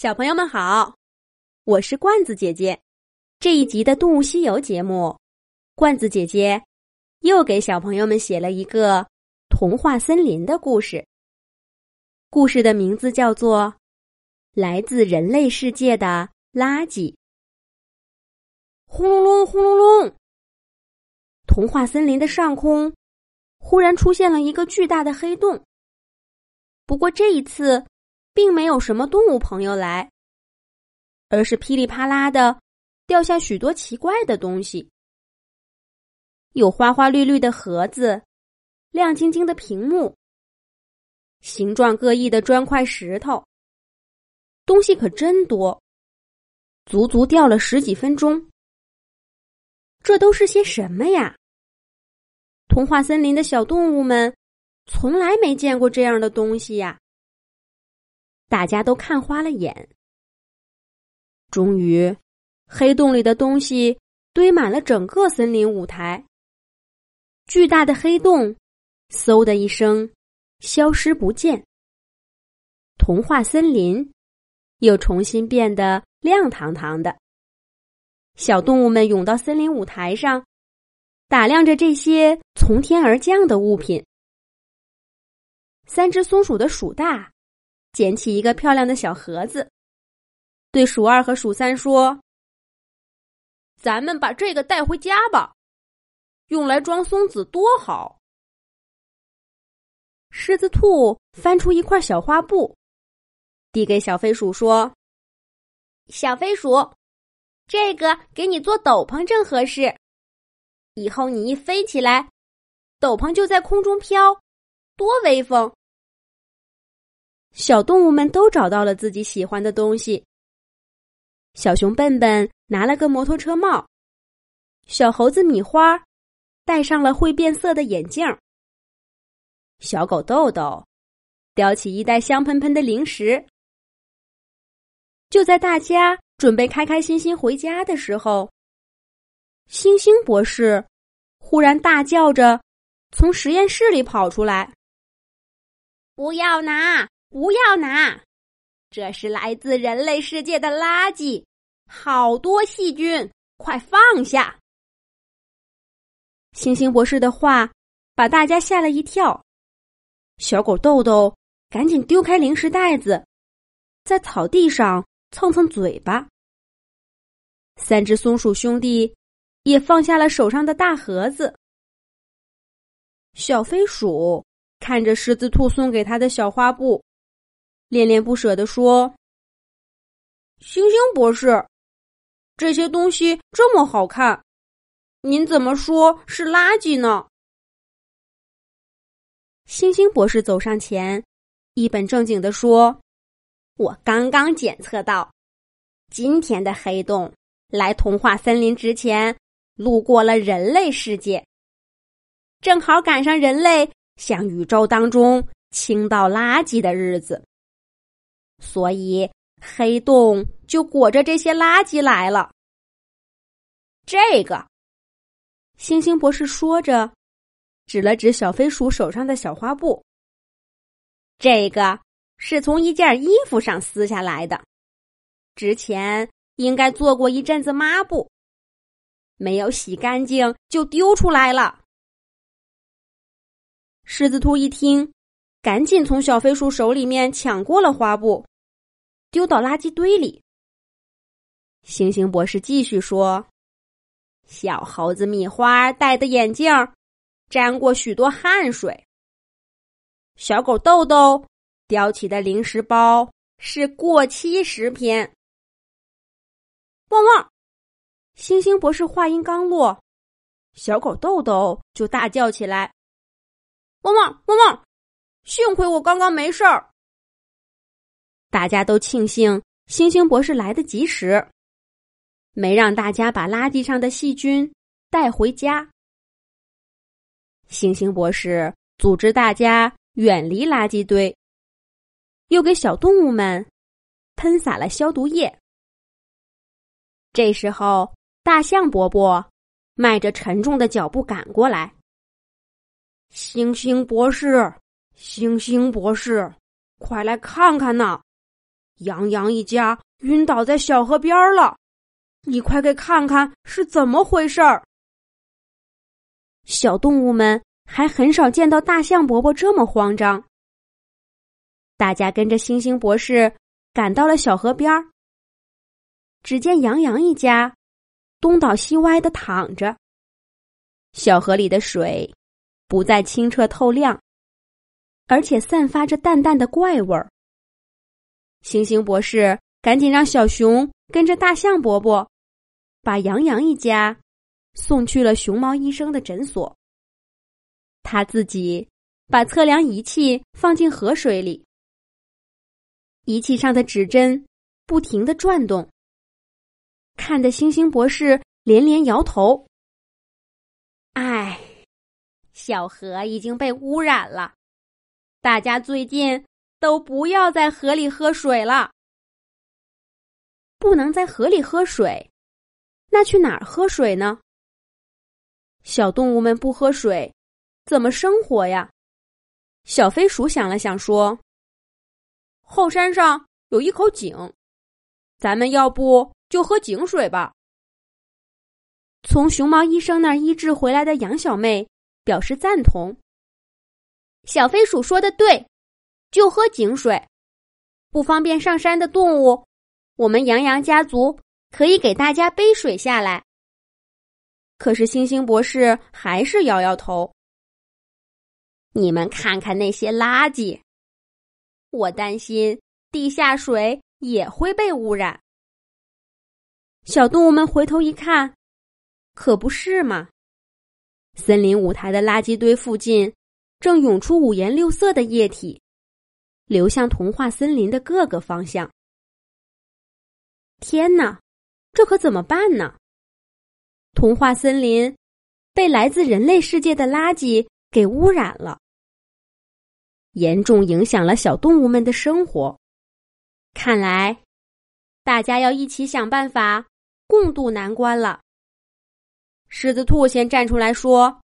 小朋友们好，我是罐子姐姐。这一集的《动物西游》节目，罐子姐姐又给小朋友们写了一个童话森林的故事。故事的名字叫做《来自人类世界的垃圾》。轰隆隆，轰隆隆！童话森林的上空忽然出现了一个巨大的黑洞。不过这一次。并没有什么动物朋友来，而是噼里啪啦的掉下许多奇怪的东西，有花花绿绿的盒子，亮晶晶的屏幕，形状各异的砖块石头，东西可真多，足足掉了十几分钟。这都是些什么呀？童话森林的小动物们从来没见过这样的东西呀！大家都看花了眼。终于，黑洞里的东西堆满了整个森林舞台。巨大的黑洞，嗖的一声，消失不见。童话森林又重新变得亮堂堂的。小动物们涌到森林舞台上，打量着这些从天而降的物品。三只松鼠的鼠大。捡起一个漂亮的小盒子，对鼠二和鼠三说：“咱们把这个带回家吧，用来装松子多好。”狮子兔翻出一块小花布，递给小飞鼠说：“小飞鼠，这个给你做斗篷正合适，以后你一飞起来，斗篷就在空中飘，多威风！”小动物们都找到了自己喜欢的东西。小熊笨笨拿了个摩托车帽，小猴子米花戴上了会变色的眼镜，小狗豆豆叼起一袋香喷喷的零食。就在大家准备开开心心回家的时候，星星博士忽然大叫着从实验室里跑出来：“不要拿！”不要拿，这是来自人类世界的垃圾，好多细菌，快放下！星星博士的话把大家吓了一跳，小狗豆豆赶紧丢开零食袋子，在草地上蹭蹭嘴巴。三只松鼠兄弟也放下了手上的大盒子。小飞鼠看着狮子兔送给他的小花布。恋恋不舍地说：“星星博士，这些东西这么好看，您怎么说是垃圾呢？”星星博士走上前，一本正经地说：“我刚刚检测到，今天的黑洞来童话森林之前，路过了人类世界，正好赶上人类向宇宙当中倾倒垃圾的日子。”所以黑洞就裹着这些垃圾来了。这个，星星博士说着，指了指小飞鼠手上的小花布。这个是从一件衣服上撕下来的，之前应该做过一阵子抹布，没有洗干净就丢出来了。狮子兔一听，赶紧从小飞鼠手里面抢过了花布。丢到垃圾堆里。星星博士继续说：“小猴子米花戴的眼镜沾过许多汗水。小狗豆豆叼起的零食包是过期食品。”汪汪！星星博士话音刚落，小狗豆豆就大叫起来：“汪汪汪汪！幸亏我刚刚没事儿。”大家都庆幸星星博士来得及时，没让大家把垃圾上的细菌带回家。星星博士组织大家远离垃圾堆，又给小动物们喷洒了消毒液。这时候，大象伯伯迈着沉重的脚步赶过来：“星星博士，星星博士，快来看看呐！”杨洋一家晕倒在小河边了，你快给看看是怎么回事儿！小动物们还很少见到大象伯伯这么慌张。大家跟着星星博士赶到了小河边儿。只见杨洋一家东倒西歪的躺着，小河里的水不再清澈透亮，而且散发着淡淡的怪味儿。星星博士赶紧让小熊跟着大象伯伯，把杨洋一家送去了熊猫医生的诊所。他自己把测量仪器放进河水里，仪器上的指针不停的转动，看得星星博士连连摇头。唉，小河已经被污染了，大家最近。都不要在河里喝水了。不能在河里喝水，那去哪儿喝水呢？小动物们不喝水，怎么生活呀？小飞鼠想了想，说：“后山上有一口井，咱们要不就喝井水吧。”从熊猫医生那儿医治回来的杨小妹表示赞同。小飞鼠说的对。就喝井水，不方便上山的动物，我们杨洋家族可以给大家背水下来。可是星星博士还是摇摇头。你们看看那些垃圾，我担心地下水也会被污染。小动物们回头一看，可不是嘛！森林舞台的垃圾堆附近，正涌出五颜六色的液体。流向童话森林的各个方向。天哪，这可怎么办呢？童话森林被来自人类世界的垃圾给污染了，严重影响了小动物们的生活。看来，大家要一起想办法共度难关了。狮子兔先站出来说：“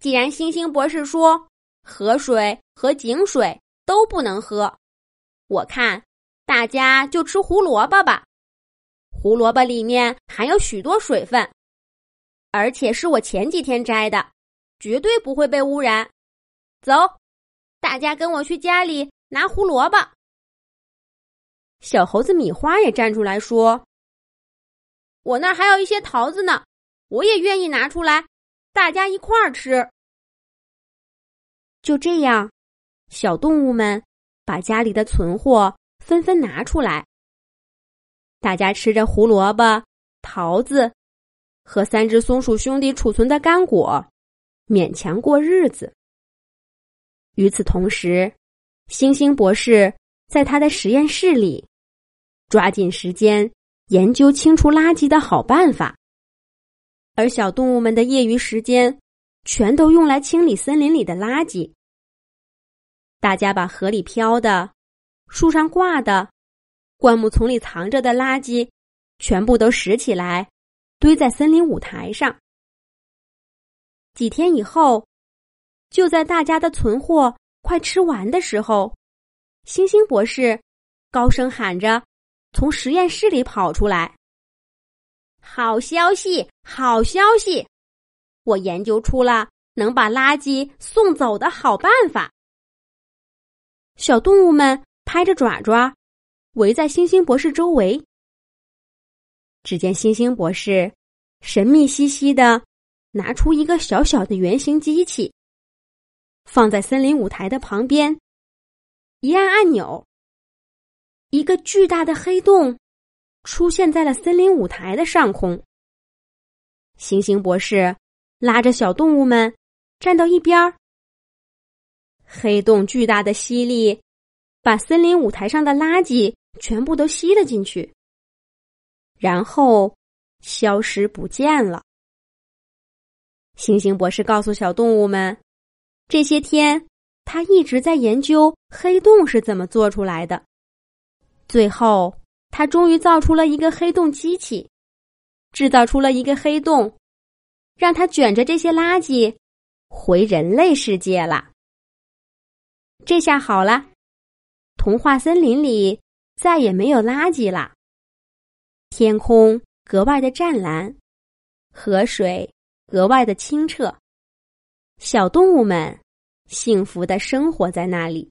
既然星星博士说河水和井水。”都不能喝，我看大家就吃胡萝卜吧。胡萝卜里面含有许多水分，而且是我前几天摘的，绝对不会被污染。走，大家跟我去家里拿胡萝卜。小猴子米花也站出来说：“我那儿还有一些桃子呢，我也愿意拿出来，大家一块儿吃。”就这样。小动物们把家里的存货纷纷拿出来，大家吃着胡萝卜、桃子和三只松鼠兄弟储存的干果，勉强过日子。与此同时，星星博士在他的实验室里抓紧时间研究清除垃圾的好办法，而小动物们的业余时间全都用来清理森林里的垃圾。大家把河里漂的、树上挂的、灌木丛里藏着的垃圾，全部都拾起来，堆在森林舞台上。几天以后，就在大家的存货快吃完的时候，星星博士高声喊着，从实验室里跑出来：“好消息，好消息！我研究出了能把垃圾送走的好办法。”小动物们拍着爪爪，围在星星博士周围。只见星星博士神秘兮兮的拿出一个小小的圆形机器，放在森林舞台的旁边。一按按钮，一个巨大的黑洞出现在了森林舞台的上空。星星博士拉着小动物们站到一边儿。黑洞巨大的吸力，把森林舞台上的垃圾全部都吸了进去，然后消失不见了。星星博士告诉小动物们，这些天他一直在研究黑洞是怎么做出来的。最后，他终于造出了一个黑洞机器，制造出了一个黑洞，让他卷着这些垃圾回人类世界了。这下好了，童话森林里再也没有垃圾啦。天空格外的湛蓝，河水格外的清澈，小动物们幸福的生活在那里。